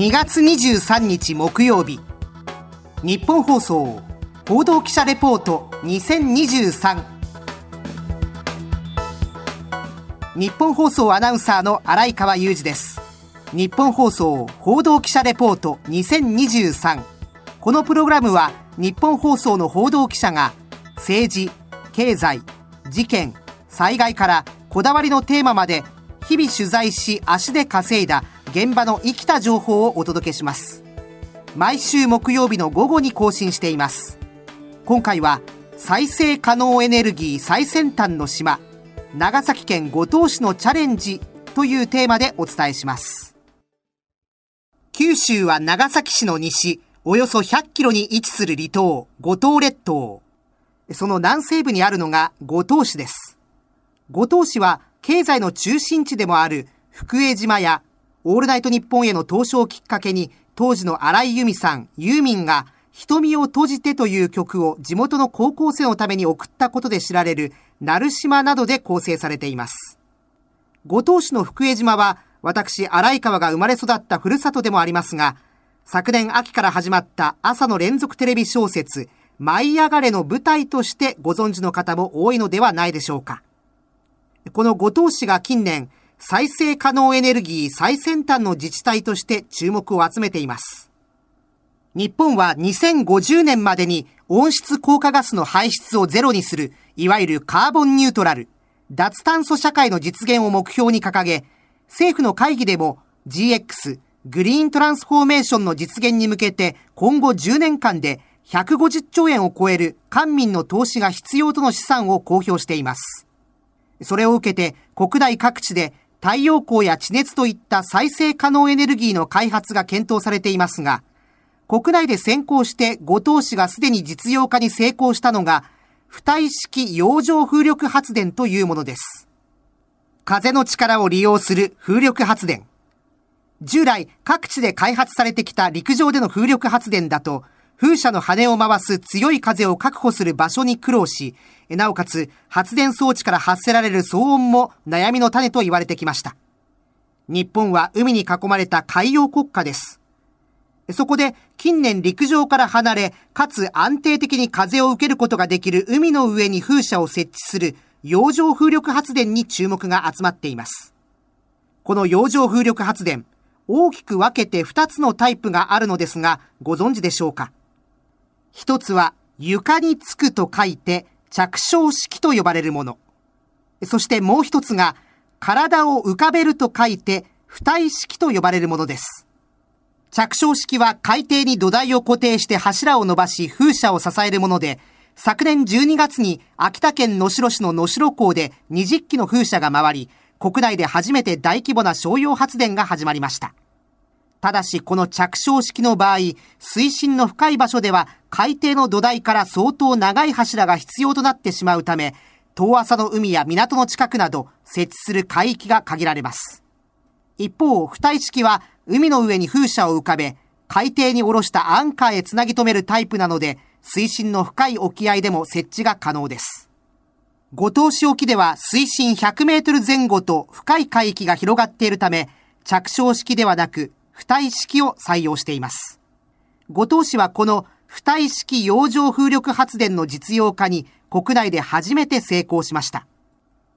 2月23日木曜日。日本放送報道記者レポート2023日本放送アナウンサーの新井川裕二です。日本放送報道記者レポート2023このプログラムは日本放送の報道記者が政治経済事件災害からこだわりのテーマまで日々取材し足で稼いだ現場の生きた情報をお届けします。毎週木曜日の午後に更新しています。今回は再生可能エネルギー最先端の島長崎県五島市のチャレンジというテーマでお伝えします。九州は長崎市の西およそ100キロに位置する離島五島列島。その南西部にあるのが五島市です。五島市は経済の中心地でもある福江島やオールナイトニッポンへの投書をきっかけに当時の荒井由実さん、ユーミンが瞳を閉じてという曲を地元の高校生のために送ったことで知られる鳴島などで構成されています。五島市の福江島は私、荒井川が生まれ育ったふるさとでもありますが、昨年秋から始まった朝の連続テレビ小説、舞い上がれの舞台としてご存知の方も多いのではないでしょうか。この五島市が近年、再生可能エネルギー最先端の自治体として注目を集めています。日本は2050年までに温室効果ガスの排出をゼロにする、いわゆるカーボンニュートラル、脱炭素社会の実現を目標に掲げ、政府の会議でも GX、グリーントランスフォーメーションの実現に向けて今後10年間で150兆円を超える官民の投資が必要との試算を公表しています。それを受けて国内各地で太陽光や地熱といった再生可能エネルギーの開発が検討されていますが、国内で先行して五島市がすでに実用化に成功したのが、浮体式洋上風力発電というものです。風の力を利用する風力発電。従来各地で開発されてきた陸上での風力発電だと、風車の羽を回す強い風を確保する場所に苦労し、なおかつ発電装置から発せられる騒音も悩みの種と言われてきました。日本は海に囲まれた海洋国家です。そこで近年陸上から離れ、かつ安定的に風を受けることができる海の上に風車を設置する洋上風力発電に注目が集まっています。この洋上風力発電、大きく分けて2つのタイプがあるのですが、ご存知でしょうか？一つは床につくと書いて着床式と呼ばれるもの。そしてもう一つが体を浮かべると書いて浮体式と呼ばれるものです。着床式は海底に土台を固定して柱を伸ばし風車を支えるもので、昨年12月に秋田県能代市の能代港で20機の風車が回り、国内で初めて大規模な商用発電が始まりました。ただしこの着床式の場合、水深の深い場所では海底の土台から相当長い柱が必要となってしまうため、遠浅の海や港の近くなど設置する海域が限られます。一方、浮体式は海の上に風車を浮かべ、海底に下ろしたアンカーへつなぎ止めるタイプなので、水深の深い沖合でも設置が可能です。五島市沖では水深100メートル前後と深い海域が広がっているため、着床式ではなく浮体式を採用しています。五島市はこの浮体式洋上風力発電の実用化に国内で初めて成功しました。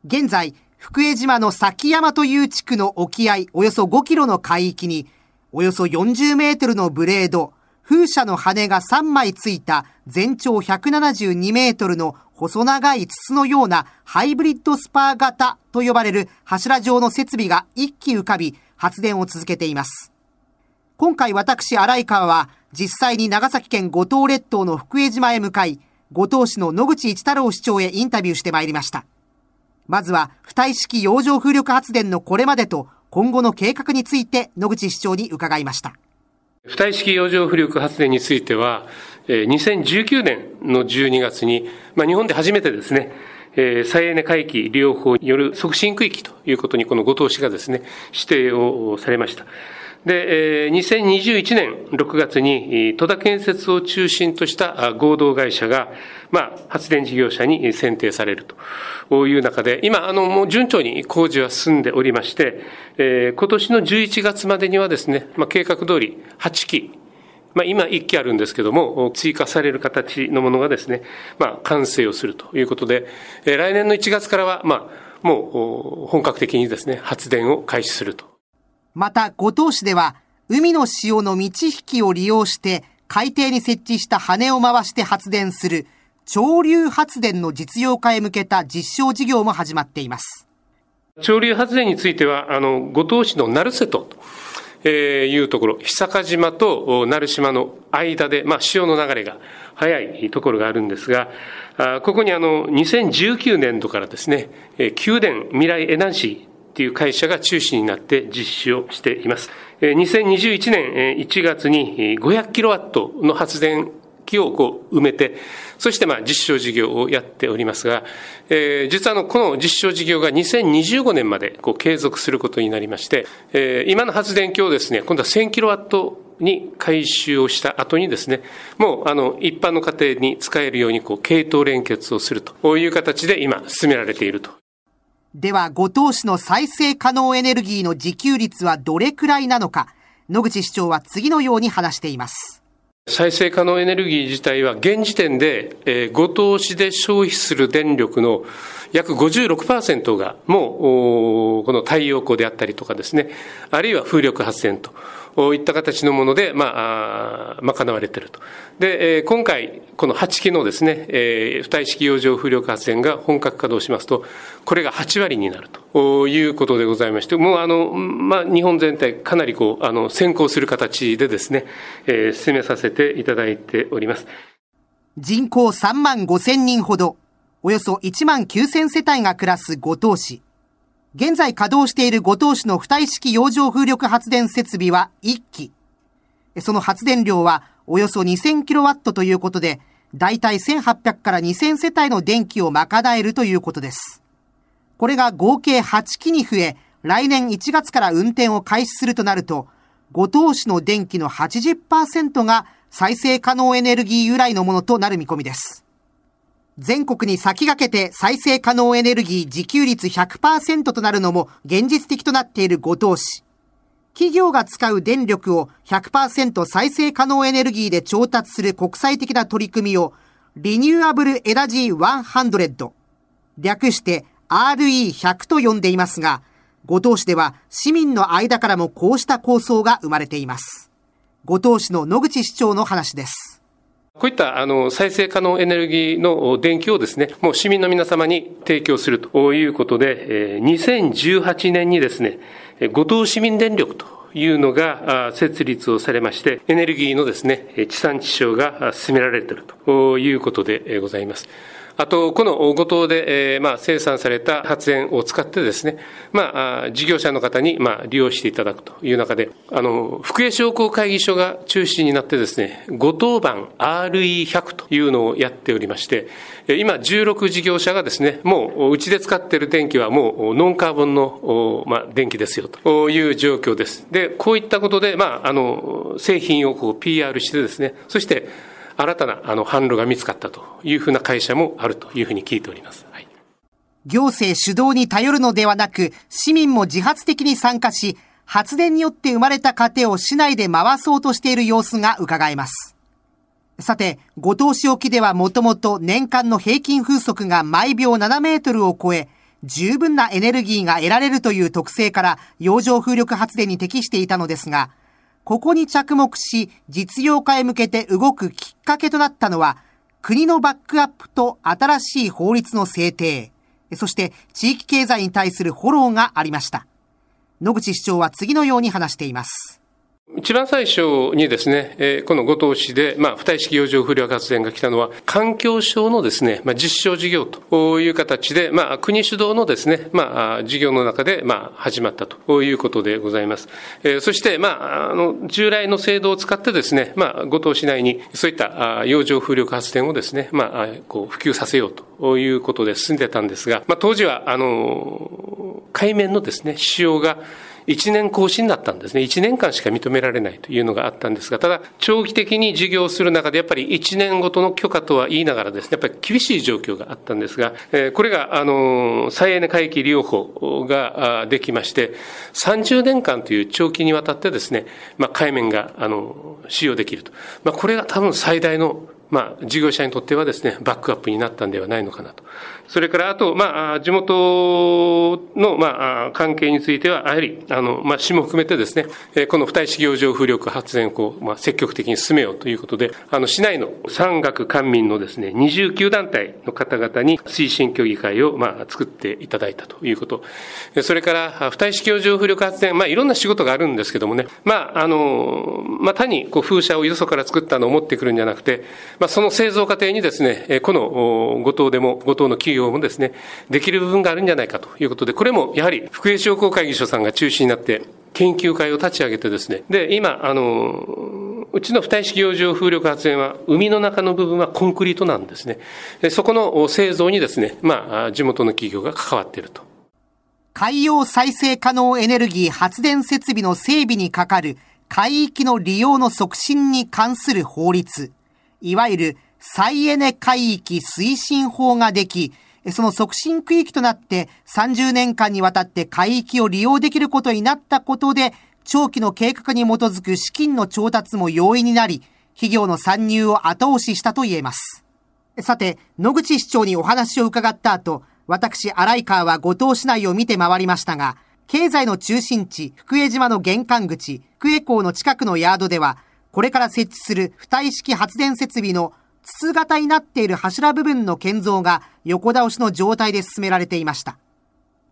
現在、福江島の崎山という地区の沖合およそ5キロの海域に、およそ40メートルのブレード、風車の羽が3枚ついた全長172メートルの細長い筒のようなハイブリッドスパー型と呼ばれる柱状の設備が一気浮かび発電を続けています。今回私、荒井川は、実際に長崎県五島列島の福江島へ向かい、五島市の野口一太郎市長へインタビューしてまいりました。まずは、浮体式洋上風力発電のこれまでと、今後の計画について野口市長に伺いました。浮体式洋上風力発電については、2019年の12月に、まあ、日本で初めてですね、再エネ海域利用法による促進区域ということに、この五島市がですね、指定をされました。で、2021年6月に戸田建設を中心とした合同会社が、まあ、発電事業者に選定されるという中で、今、あの、もう順調に工事は進んでおりまして、えー、今年の11月までにはですね、まあ、計画通り8機、まあ、今1機あるんですけども、追加される形のものがですね、まあ、完成をするということで、来年の1月からは、まあ、もう本格的にですね、発電を開始すると。また、五島市では、海の潮の満ち引きを利用して、海底に設置した羽を回して発電する、潮流発電の実用化へ向けた実証事業も始まっています。潮流発電については、あの、五島市の成瀬と、えー、いうところ、久坂島と成島の間で、まあ、潮の流れが速いところがあるんですが、あここにあの、2019年度からですね、宮殿未来エナンシーっていう会社が中心になって実施をしています。2021年1月に500キロワットの発電機をこう埋めて、そしてまあ実証事業をやっておりますが、えー、実はあのこの実証事業が2025年までこう継続することになりまして、えー、今の発電機をですね、今度は1000キロワットに回収をした後にですね、もうあの一般の家庭に使えるようにこう系統連結をするという形で今進められているとでは、五島市の再生可能エネルギーの自給率はどれくらいなのか、野口市長は次のように話しています。再生可能エネルギー自体は現時点で、えー、五島市で消費する電力の約56%がもうこの太陽光であったりとかですね、あるいは風力発電といった形のもので、まあ、賄われていると。で、今回、この8基のですね、付帯式洋上風力発電が本格稼働しますと、これが8割になるということでございまして、もうあの、まあ、日本全体かなりこう、あの、先行する形でですね、えー、進めさせていただいております。人口3万5千人ほど、およそ1万9千世帯が暮らす五島市。現在稼働している五島市の付帯式洋上風力発電設備は1機。その発電量はおよそ2000キロワットということで、だいたい1800から2000世帯の電気を賄えるということです。これが合計8機に増え、来年1月から運転を開始するとなると、五島市の電気の80%が再生可能エネルギー由来のものとなる見込みです。全国に先駆けて再生可能エネルギー自給率100%となるのも現実的となっている五島市。企業が使う電力を100%再生可能エネルギーで調達する国際的な取り組みをリニューアブルエナジー100略して RE100 と呼んでいますが、五島市では市民の間からもこうした構想が生まれています。五島市の野口市長の話です。こういったあの再生可能エネルギーの電気をですね、もう市民の皆様に提供するということで、2018年にですね、五島市民電力というのが設立をされまして、エネルギーのですね、地産地消が進められているということでございます。あと、この五島で、えー、まあ、生産された発電を使ってですね、まあ、事業者の方に、まあ、利用していただくという中で、あの、福江商工会議所が中心になってですね、五島版 RE100 というのをやっておりまして、今、16事業者がですね、もう、うちで使っている電気はもう、ノンカーボンの、まあ、電気ですよという状況です。で、こういったことで、まあ、あの、製品をこう PR してですね、そして、新たなあの販路が見つかったというふうな会社もあるというふうに聞いております。はい、行政主導に頼るのではなく、市民も自発的に参加し、発電によって生まれた過程を市内で回そうとしている様子が伺えます。さて、五島市沖ではもともと年間の平均風速が毎秒7メートルを超え、十分なエネルギーが得られるという特性から洋上風力発電に適していたのですが、ここに着目し、実用化へ向けて動くきっかけとなったのは、国のバックアップと新しい法律の制定、そして地域経済に対するフォローがありました。野口市長は次のように話しています。一番最初にですね、この五島市で、まあ、浮体式洋上風力発電が来たのは、環境省のですね、まあ、実証事業という形で、まあ、国主導のですね、まあ、事業の中で、まあ、始まったということでございます。そして、まあ、あの、従来の制度を使ってですね、まあ、五島市内にそういった洋上風力発電をですね、まあ、こう、普及させようということで進んでたんですが、まあ、当時は、あの、海面のですね、使用が、1年更新だったんですね。1年間しか認められないというのがあったんですが、ただ、長期的に事業をする中で、やっぱり1年ごとの許可とは言いながらですね、やっぱり厳しい状況があったんですが、これが、あの、再エネ海域利用法ができまして、30年間という長期にわたってですね、まあ、海面が、あの、使用できると。まあ、これが多分最大のまあ、事業者にとってはですね、バックアップになったんではないのかなと。それから、あと、まあ、地元の、まあ、関係については、やはり、あの、まあ、市も含めてですね、この付帯式業場風力発電を、まあ、積極的に進めようということで、あの、市内の山岳官民のですね、29団体の方々に推進協議会を、まあ、作っていただいたということ。それから、付帯式業場風力発電、まあ、いろんな仕事があるんですけどもね、まあ、あの、まあ、単に、こう、風車をよそから作ったのを持ってくるんじゃなくて、まあ、その製造過程にですね、この五島でも、五島の企業もですね、できる部分があるんじゃないかということで、これもやはり福江商工会議所さんが中心になって、研究会を立ち上げてですね、で、今、あの、うちの付帯式洋上風力発電は、海の中の部分はコンクリートなんですね。でそこの製造にですね、まあ、地元の企業が関わっていると。海洋再生可能エネルギー発電設備の整備にかかる海域の利用の促進に関する法律、いわゆる再エネ海域推進法ができ、その促進区域となって30年間にわたって海域を利用できることになったことで、長期の計画に基づく資金の調達も容易になり、企業の参入を後押ししたと言えます。さて、野口市長にお話を伺った後、私、荒井川は五島市内を見て回りましたが、経済の中心地、福江島の玄関口、福江港の近くのヤードでは、これから設置する付帯式発電設備の筒型になっている柱部分の建造が横倒しの状態で進められていました。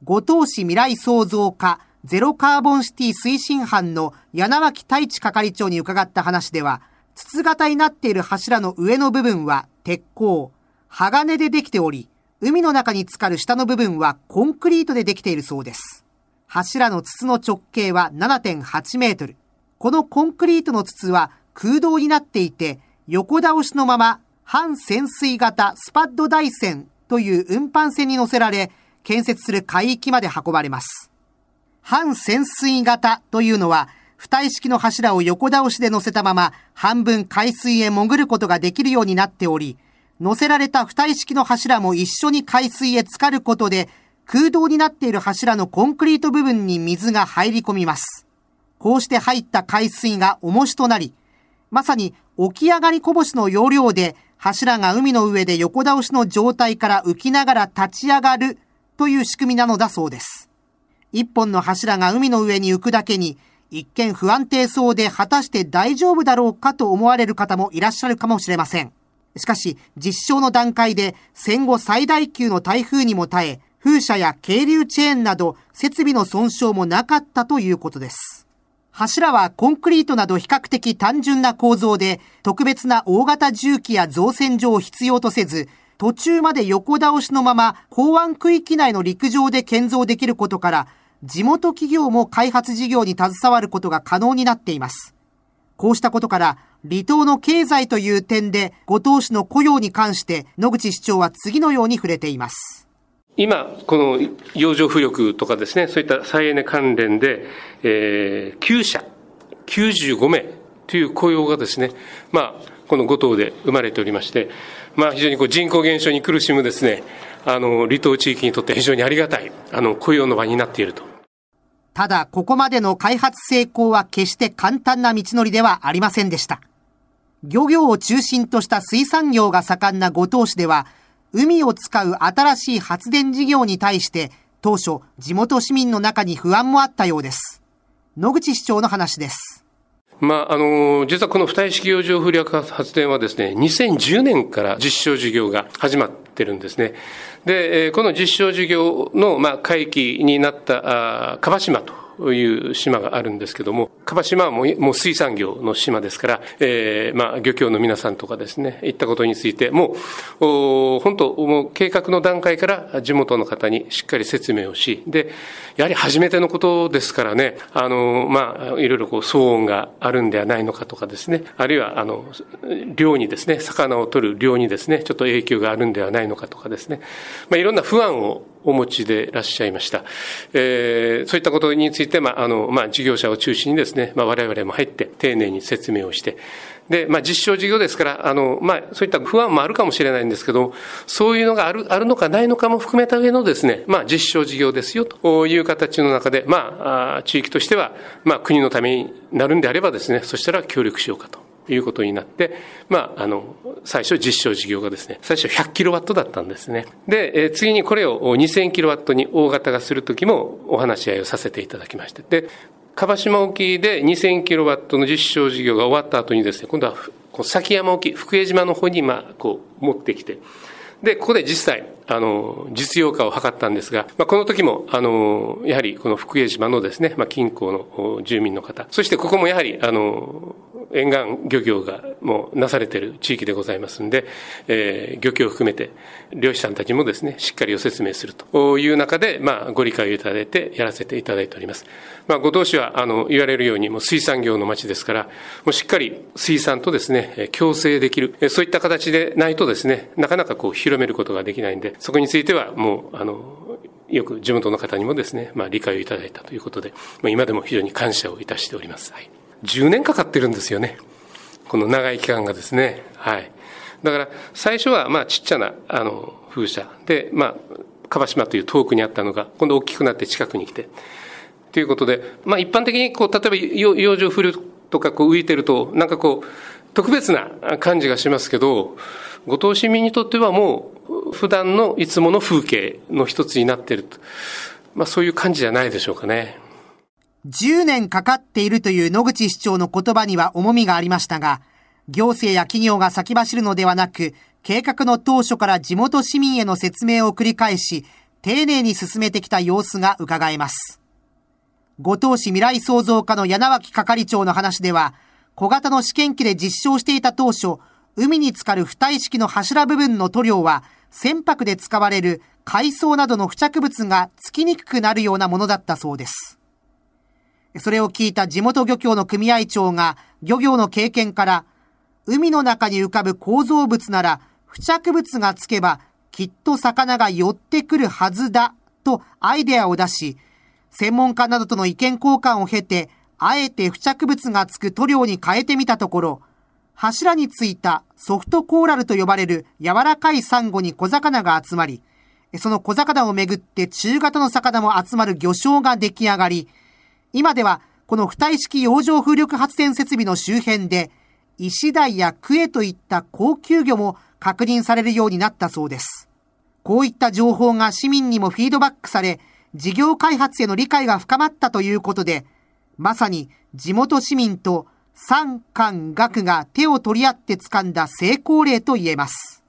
五島市未来創造課ゼロカーボンシティ推進班の柳脇太一係長に伺った話では、筒型になっている柱の上の部分は鉄鋼、鋼でできており、海の中に浸かる下の部分はコンクリートでできているそうです。柱の筒の直径は7.8メートル。このコンクリートの筒は空洞になっていて、横倒しのまま半潜水型スパッド台船という運搬船に乗せられ、建設する海域まで運ばれます。半潜水型というのは、付帯式の柱を横倒しで乗せたまま半分海水へ潜ることができるようになっており、乗せられた付帯式の柱も一緒に海水へ浸かることで、空洞になっている柱のコンクリート部分に水が入り込みます。こうして入った海水が重しとなり、まさに起き上がりこぼしの要領で柱が海の上で横倒しの状態から浮きながら立ち上がるという仕組みなのだそうです。一本の柱が海の上に浮くだけに一見不安定そうで果たして大丈夫だろうかと思われる方もいらっしゃるかもしれません。しかし実証の段階で戦後最大級の台風にも耐え風車や渓流チェーンなど設備の損傷もなかったということです。柱はコンクリートなど比較的単純な構造で、特別な大型重機や造船所を必要とせず、途中まで横倒しのまま港湾区域内の陸上で建造できることから、地元企業も開発事業に携わることが可能になっています。こうしたことから、離島の経済という点で、五島市の雇用に関して野口市長は次のように触れています。今、この洋上風力とかですね、そういった再エネ関連で、えー、9社、95名という雇用がですね、まあ、この5島で生まれておりまして、まあ、非常にこう人口減少に苦しむですね、あの、離島地域にとって非常にありがたい、あの、雇用の場になっていると。ただ、ここまでの開発成功は決して簡単な道のりではありませんでした。漁業を中心とした水産業が盛んな五島市では、海を使う新しい発電事業に対して当初地元市民の中に不安もあったようです。野口市長の話です。まあ、あの、実はこの付帯式洋上風力発電はですね、2010年から実証事業が始まってるんですね。で、この実証事業の、まあ、海域になった、あ島とという島があるんですけども、樺島はもうもう水産業の島ですから、えー、まあ、漁協の皆さんとかですね、いったことについて、もう、お本当、もう計画の段階から地元の方にしっかり説明をし、で、やはり初めてのことですからね、あの、まあ、いろいろこう、騒音があるんではないのかとかですね、あるいは、あの、漁にですね、魚を取る漁にですね、ちょっと影響があるんではないのかとかですね、まあ、いろんな不安をお持ちでいらっしゃいました。えー、そういったことについて、まあ、あの、まあ、事業者を中心にですね、まあ、我々も入って丁寧に説明をして、で、まあ、実証事業ですから、あの、まあ、そういった不安もあるかもしれないんですけど、そういうのがある、あるのかないのかも含めた上のですね、まあ、実証事業ですよという形の中で、まあ、地域としては、まあ、国のためになるんであればですね、そしたら協力しようかと。いうことになって、まあ、あの、最初実証事業がですね、最初100キロワットだったんですね。で、えー、次にこれを2000キロワットに大型がするときもお話し合いをさせていただきまして、で、樺島沖で2000キロワットの実証事業が終わった後にですね、今度はこう崎山沖、福江島の方に、まあ、こう、持ってきて、で、ここで実際、あの、実用化を図ったんですが、まあ、この時も、あの、やはりこの福江島のですね、まあ、近郊の住民の方、そしてここもやはり、あの、沿岸漁業がもうなされている地域でございますんで、えー、漁協を含めて漁師さんたちもですね、しっかりお説明するという中で、まあ、ご理解をいただいてやらせていただいております。まあ、五島市は、あの、言われるように、もう水産業の町ですから、もうしっかり水産とですね、共生できる、そういった形でないとですね、なかなかこう、広めることができないんで、そこについては、もう、あの、よく地元の方にもですね、まあ、理解をいただいたということで、まあ、今でも非常に感謝をいたしております。はい10年かかってるんですよね。この長い期間がですね。はい。だから、最初は、まあ、ちっちゃな、あの、風車で、まあ、樺島という遠くにあったのが、今度大きくなって近くに来て。ということで、まあ、一般的に、こう、例えば、養生フルとか、こう、浮いてると、なんかこう、特別な感じがしますけど、五島市民にとってはもう、普段のいつもの風景の一つになっていると。まあ、そういう感じじゃないでしょうかね。10年かかっているという野口市長の言葉には重みがありましたが、行政や企業が先走るのではなく、計画の当初から地元市民への説明を繰り返し、丁寧に進めてきた様子が伺えます。五島市未来創造課の柳脇係長の話では、小型の試験機で実証していた当初、海に浸かる浮体式の柱部分の塗料は、船舶で使われる海藻などの付着物がつきにくくなるようなものだったそうです。それを聞いた地元漁協の組合長が漁業の経験から海の中に浮かぶ構造物なら付着物がつけばきっと魚が寄ってくるはずだとアイデアを出し、専門家などとの意見交換を経て、あえて付着物がつく塗料に変えてみたところ、柱についたソフトコーラルと呼ばれる柔らかいサンゴに小魚が集まり、その小魚をめぐって中型の魚も集まる魚礁が出来上がり、今ではこの浮体式洋上風力発電設備の周辺で、石鯛やクエといった高級魚も確認されるようになったそうです。こういった情報が市民にもフィードバックされ、事業開発への理解が深まったということで、まさに地元市民と産官学が手を取り合って掴んだ成功例と言えます。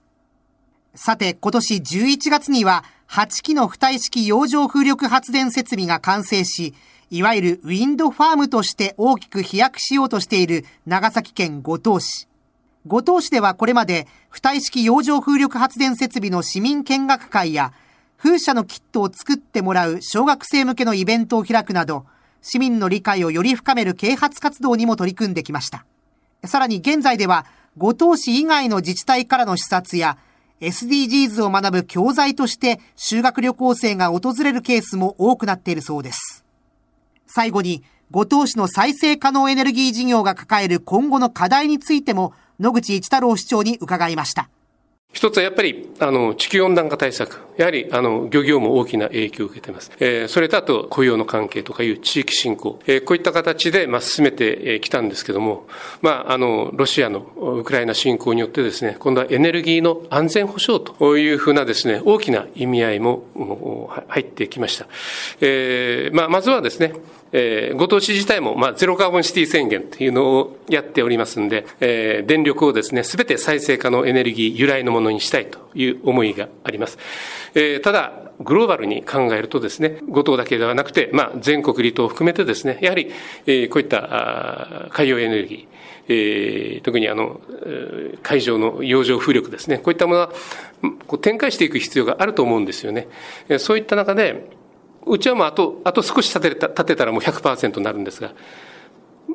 さて、今年11月には8機の浮体式洋上風力発電設備が完成し、いわゆるウィンドファームとして大きく飛躍しようとしている長崎県五島市。五島市ではこれまで、浮体式洋上風力発電設備の市民見学会や、風車のキットを作ってもらう小学生向けのイベントを開くなど、市民の理解をより深める啓発活動にも取り組んできました。さらに現在では、五島市以外の自治体からの視察や、SDGs を学ぶ教材として修学旅行生が訪れるケースも多くなっているそうです。最後に、五島市の再生可能エネルギー事業が抱える今後の課題についても、野口一太郎市長に伺いました。一つはやっぱり、あの、地球温暖化対策。やはり、あの、漁業も大きな影響を受けています。えー、それとあと、雇用の関係とかいう地域振興。えー、こういった形で、まあ、進めてきたんですけども、まあ、あの、ロシアのウクライナ侵攻によってですね、今度はエネルギーの安全保障というふうなですね、大きな意味合いも入ってきました。えー、まあ、まずはですね、えー、ご当地自体も、まあ、ゼロカーボンシティ宣言というのをやっておりますんで、えー、電力をですね、すべて再生可能エネルギー由来のものにしたいという思いがあります。えー、ただ、グローバルに考えるとですね、五島だけではなくて、まあ、全国離島を含めてですね、やはり、えー、こういった海洋エネルギー、えー、特にあの、海上の洋上風力ですね、こういったものはこう展開していく必要があると思うんですよね。そういった中で、うちはもうあと、あと少し立てた立てたらもう100%になるんですが、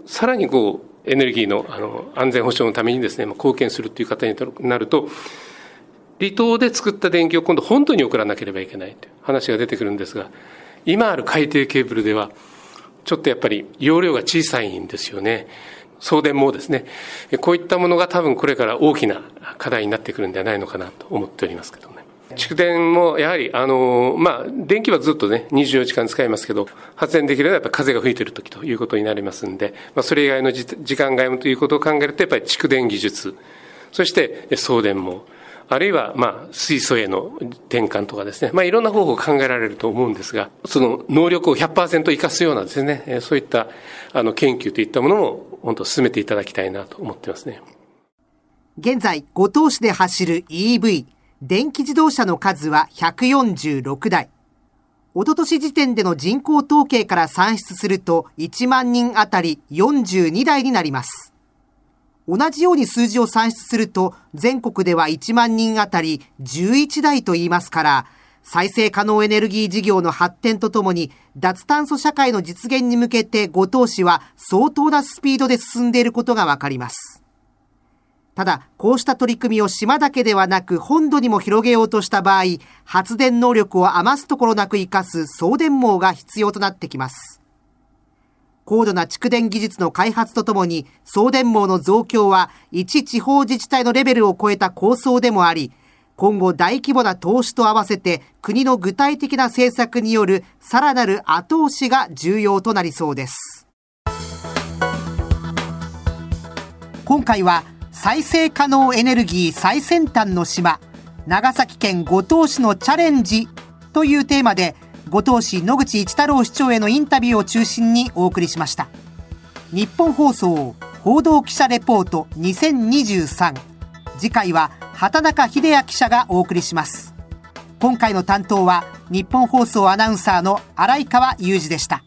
さらにこう、エネルギーのあの安全保障のためにですね、貢献するという方になると、離島で作った電気を今度本当に送らなければいけないという話が出てくるんですが、今ある海底ケーブルでは、ちょっとやっぱり容量が小さいんですよね。送電網ですね。こういったものが多分これから大きな課題になってくるんではないのかなと思っておりますけどね。蓄電もやはり、あの、まあ、電気はずっとね、24時間使いますけど、発電できるのはやっぱ風が吹いてる時ということになりますんで、まあ、それ以外の時間外もということを考えると、やっぱり蓄電技術、そして送電網、あるいは、まあ、水素への転換とかですね、まあ、いろんな方法を考えられると思うんですが、その能力を100%生かすようなですね、そういった、あの、研究といったものも、本当進めていただきたいなと思ってますね。現在、五島市で走る EV、電気自動車の数は146台。おととし時点での人口統計から算出すると1万人あたり42台になります。同じように数字を算出すると、全国では1万人あたり11台と言いますから、再生可能エネルギー事業の発展とともに、脱炭素社会の実現に向けて五島市は相当なスピードで進んでいることがわかります。ただ、こうした取り組みを島だけではなく本土にも広げようとした場合、発電能力を余すところなく活かす送電網が必要となってきます。高度な蓄電技術の開発とともに、送電網の増強は一地方自治体のレベルを超えた構想でもあり、今後大規模な投資と合わせて国の具体的な政策によるさらなる後押しが重要となりそうです。今回は再生可能エネルギー最先端の島、長崎県五島市のチャレンジというテーマで五島市野口一太郎市長へのインタビューを中心にお送りしました。日本放送報道記者レポート2023次回は畑中秀也記者がお送りします。今回の担当は日本放送アナウンサーの荒川裕二でした。